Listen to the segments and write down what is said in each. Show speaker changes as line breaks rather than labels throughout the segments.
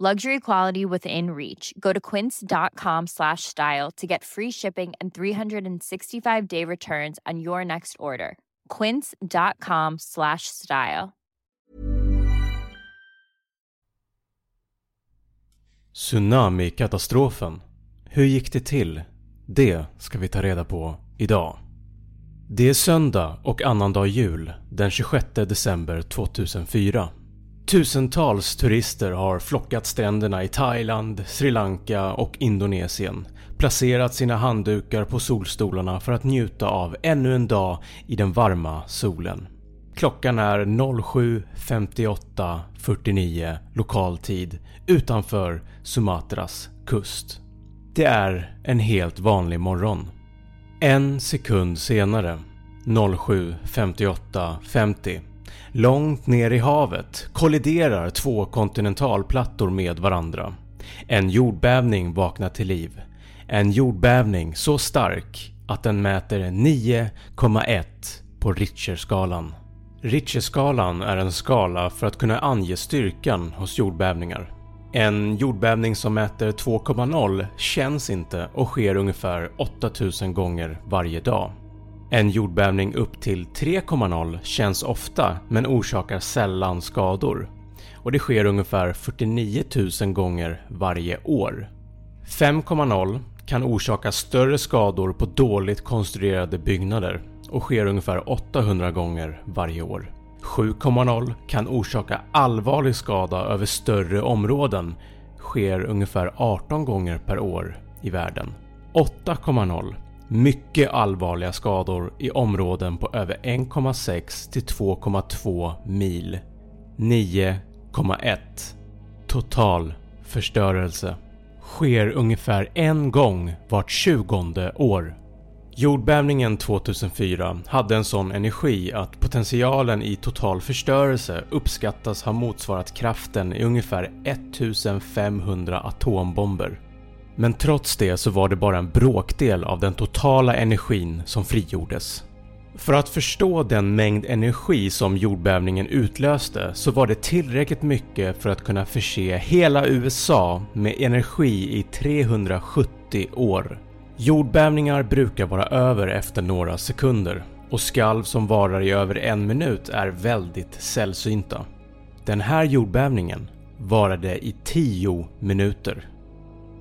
Luxury quality within reach. Go to quince.com slash style to get free shipping and 365-day returns on your next order. quince.com slash style.
Tsunamikatastrofen. Hur gick det till? Det ska vi ta reda på idag. Det är söndag och annandag jul den 26 december 2004. Tusentals turister har flockat stränderna i Thailand, Sri Lanka och Indonesien, placerat sina handdukar på solstolarna för att njuta av ännu en dag i den varma solen. Klockan är 07.58.49 lokal tid utanför Sumatras kust. Det är en helt vanlig morgon. En sekund senare, 07.58.50, långt ner i havet kolliderar två kontinentalplattor med varandra. En jordbävning vaknar till liv. En jordbävning så stark att den mäter 9,1 på Richterskalan. Richterskalan är en skala för att kunna ange styrkan hos jordbävningar. En jordbävning som mäter 2,0 känns inte och sker ungefär 8000 gånger varje dag. En jordbävning upp till 3,0 känns ofta men orsakar sällan skador. Och det sker ungefär 49 000 gånger varje år. 5,0 kan orsaka större skador på dåligt konstruerade byggnader och sker ungefär 800 gånger varje år. 7,0 kan orsaka allvarlig skada över större områden, sker ungefär 18 gånger per år i världen. 8,0 mycket allvarliga skador i områden på över 1,6 till 2,2 mil. 9,1 Total förstörelse sker ungefär en gång vart tjugonde år. Jordbävningen 2004 hade en sån energi att potentialen i total förstörelse uppskattas ha motsvarat kraften i ungefär 1500 atombomber. Men trots det så var det bara en bråkdel av den totala energin som frigjordes. För att förstå den mängd energi som jordbävningen utlöste så var det tillräckligt mycket för att kunna förse hela USA med energi i 370 år. Jordbävningar brukar vara över efter några sekunder och skalv som varar i över en minut är väldigt sällsynta. Den här jordbävningen varade i 10 minuter.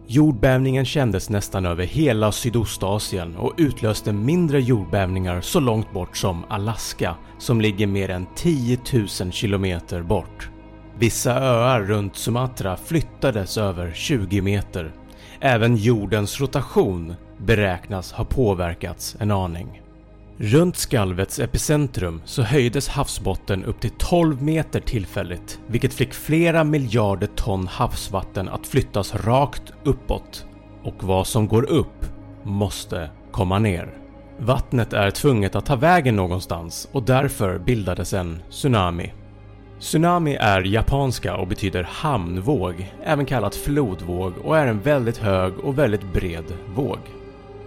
Jordbävningen kändes nästan över hela Sydostasien och utlöste mindre jordbävningar så långt bort som Alaska som ligger mer än 10 000 km bort. Vissa öar runt Sumatra flyttades över 20 meter. Även jordens rotation beräknas ha påverkats en aning. Runt skalvets epicentrum så höjdes havsbotten upp till 12 meter tillfälligt vilket fick flera miljarder ton havsvatten att flyttas rakt uppåt. Och vad som går upp måste komma ner. Vattnet är tvunget att ta vägen någonstans och därför bildades en tsunami. Tsunami är japanska och betyder hamnvåg, även kallat flodvåg och är en väldigt hög och väldigt bred våg.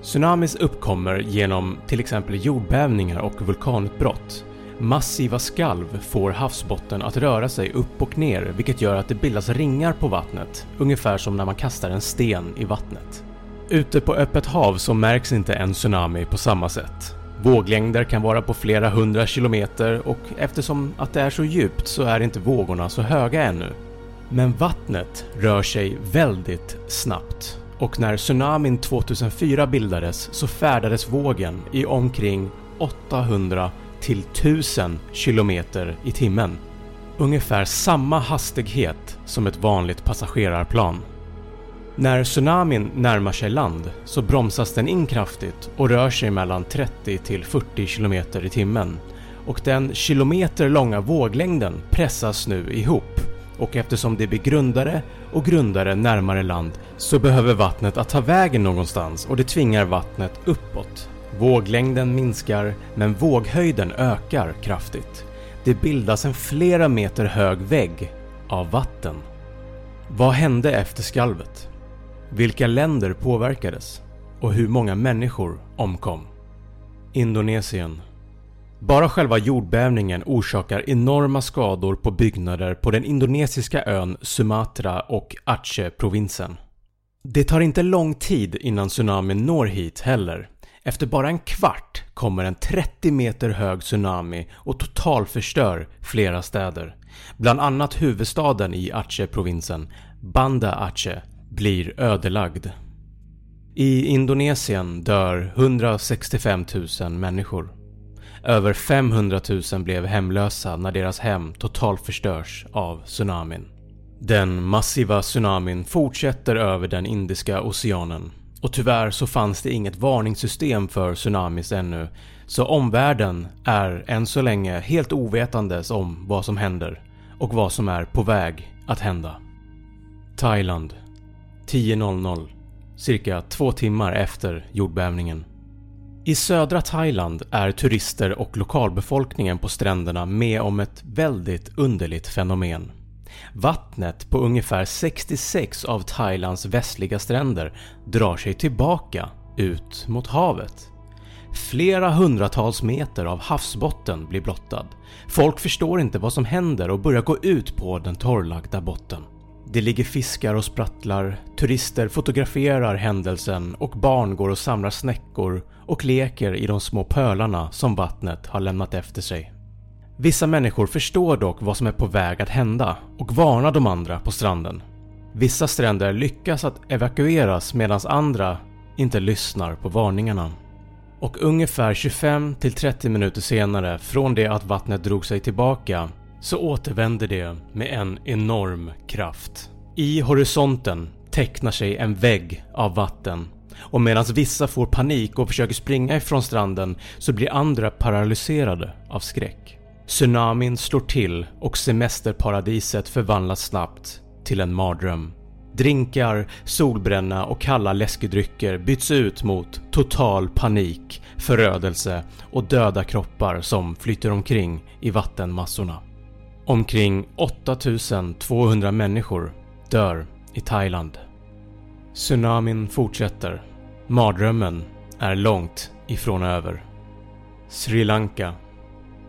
Tsunamis uppkommer genom till exempel jordbävningar och vulkanutbrott. Massiva skalv får havsbotten att röra sig upp och ner vilket gör att det bildas ringar på vattnet, ungefär som när man kastar en sten i vattnet. Ute på öppet hav så märks inte en tsunami på samma sätt. Våglängder kan vara på flera hundra kilometer och eftersom att det är så djupt så är inte vågorna så höga ännu. Men vattnet rör sig väldigt snabbt och när tsunamin 2004 bildades så färdades vågen i omkring 800 till 1000 km i timmen. Ungefär samma hastighet som ett vanligt passagerarplan. När tsunamin närmar sig land så bromsas den in kraftigt och rör sig mellan 30 till 40 km i timmen. Och den kilometer långa våglängden pressas nu ihop och eftersom det blir grundare och grundare närmare land så behöver vattnet att ta vägen någonstans och det tvingar vattnet uppåt. Våglängden minskar men våghöjden ökar kraftigt. Det bildas en flera meter hög vägg av vatten. Vad hände efter skalvet? Vilka länder påverkades? Och hur många människor omkom? Indonesien bara själva jordbävningen orsakar enorma skador på byggnader på den indonesiska ön Sumatra och Aceh-provinsen. Det tar inte lång tid innan tsunamin når hit heller. Efter bara en kvart kommer en 30 meter hög tsunami och totalförstör flera städer. Bland annat huvudstaden i Aceh-provinsen, Banda Aceh, blir ödelagd. I Indonesien dör 165 000 människor. Över 500 000 blev hemlösa när deras hem totalförstörs av tsunamin. Den massiva tsunamin fortsätter över den Indiska oceanen och tyvärr så fanns det inget varningssystem för tsunamis ännu så omvärlden är än så länge helt ovetandes om vad som händer och vad som är på väg att hända. Thailand 10.00 cirka två timmar efter jordbävningen. I södra Thailand är turister och lokalbefolkningen på stränderna med om ett väldigt underligt fenomen. Vattnet på ungefär 66 av Thailands västliga stränder drar sig tillbaka ut mot havet. Flera hundratals meter av havsbotten blir blottad. Folk förstår inte vad som händer och börjar gå ut på den torrlagda botten. Det ligger fiskar och sprattlar, turister fotograferar händelsen och barn går och samlar snäckor och leker i de små pölarna som vattnet har lämnat efter sig. Vissa människor förstår dock vad som är på väg att hända och varnar de andra på stranden. Vissa stränder lyckas att evakueras medan andra inte lyssnar på varningarna. Och ungefär 25-30 minuter senare från det att vattnet drog sig tillbaka så återvänder det med en enorm kraft. I horisonten tecknar sig en vägg av vatten och medan vissa får panik och försöker springa ifrån stranden så blir andra paralyserade av skräck. Tsunamin slår till och semesterparadiset förvandlas snabbt till en mardröm. Drinkar, solbränna och kalla läskedrycker byts ut mot total panik, förödelse och döda kroppar som flyter omkring i vattenmassorna. Omkring 8200 människor dör i Thailand. Tsunamin fortsätter. Mardrömmen är långt ifrån över. Sri Lanka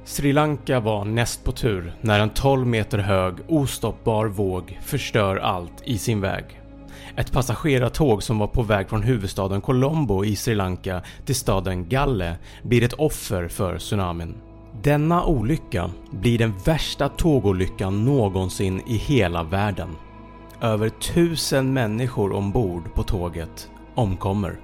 Sri Lanka var näst på tur när en 12 meter hög ostoppbar våg förstör allt i sin väg. Ett passagerartåg som var på väg från huvudstaden Colombo i Sri Lanka till staden Galle blir ett offer för tsunamin. Denna olycka blir den värsta tågolyckan någonsin i hela världen. Över tusen människor ombord på tåget omkommer.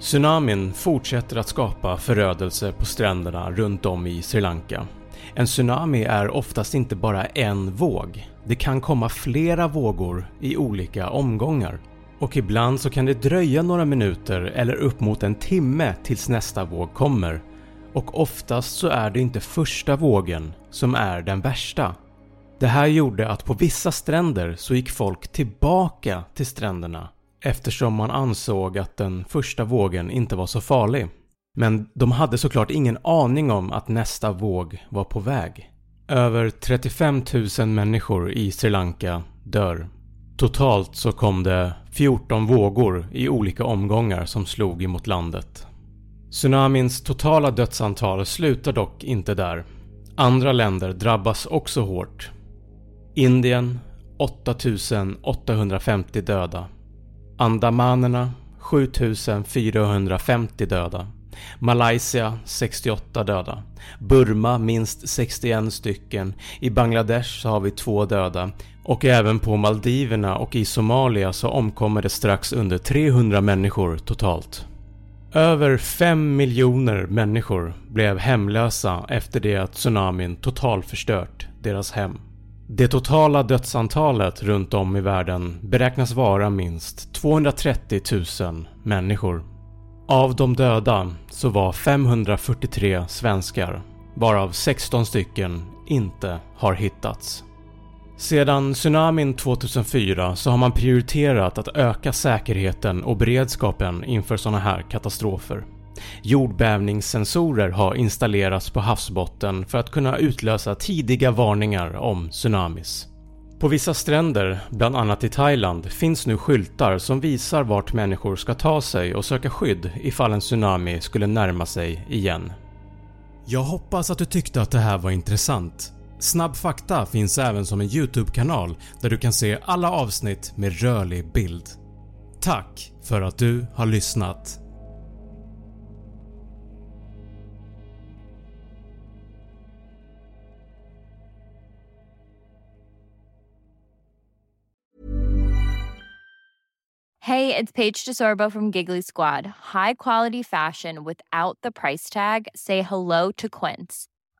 Tsunamin fortsätter att skapa förödelse på stränderna runt om i Sri Lanka. En tsunami är oftast inte bara en våg. Det kan komma flera vågor i olika omgångar. Och ibland så kan det dröja några minuter eller upp mot en timme tills nästa våg kommer och oftast så är det inte första vågen som är den värsta. Det här gjorde att på vissa stränder så gick folk tillbaka till stränderna eftersom man ansåg att den första vågen inte var så farlig. Men de hade såklart ingen aning om att nästa våg var på väg. Över 35 000 människor i Sri Lanka dör. Totalt så kom det 14 vågor i olika omgångar som slog emot landet. Tsunamins totala dödsantal slutar dock inte där. Andra länder drabbas också hårt. Indien 8850 döda. Andamanerna 7450 döda. Malaysia 68 döda. Burma minst 61 stycken. I Bangladesh så har vi två döda. Och även på Maldiverna och i Somalia så omkommer det strax under 300 människor totalt. Över 5 miljoner människor blev hemlösa efter det att tsunamin totalförstört deras hem. Det totala dödsantalet runt om i världen beräknas vara minst 230 000 människor. Av de döda så var 543 svenskar, varav 16 stycken inte har hittats. Sedan tsunamin 2004 så har man prioriterat att öka säkerheten och beredskapen inför sådana här katastrofer. Jordbävningssensorer har installerats på havsbotten för att kunna utlösa tidiga varningar om tsunamis. På vissa stränder, bland annat i Thailand, finns nu skyltar som visar vart människor ska ta sig och söka skydd ifall en tsunami skulle närma sig igen. Jag hoppas att du tyckte att det här var intressant. Snabb fakta finns även som en YouTube-kanal där du kan se alla avsnitt med rörlig bild. Tack för att du har lyssnat.
Hey, it's Paige DeSorbo from Giggly Squad. High quality fashion without the price tag. Say hello to Quince.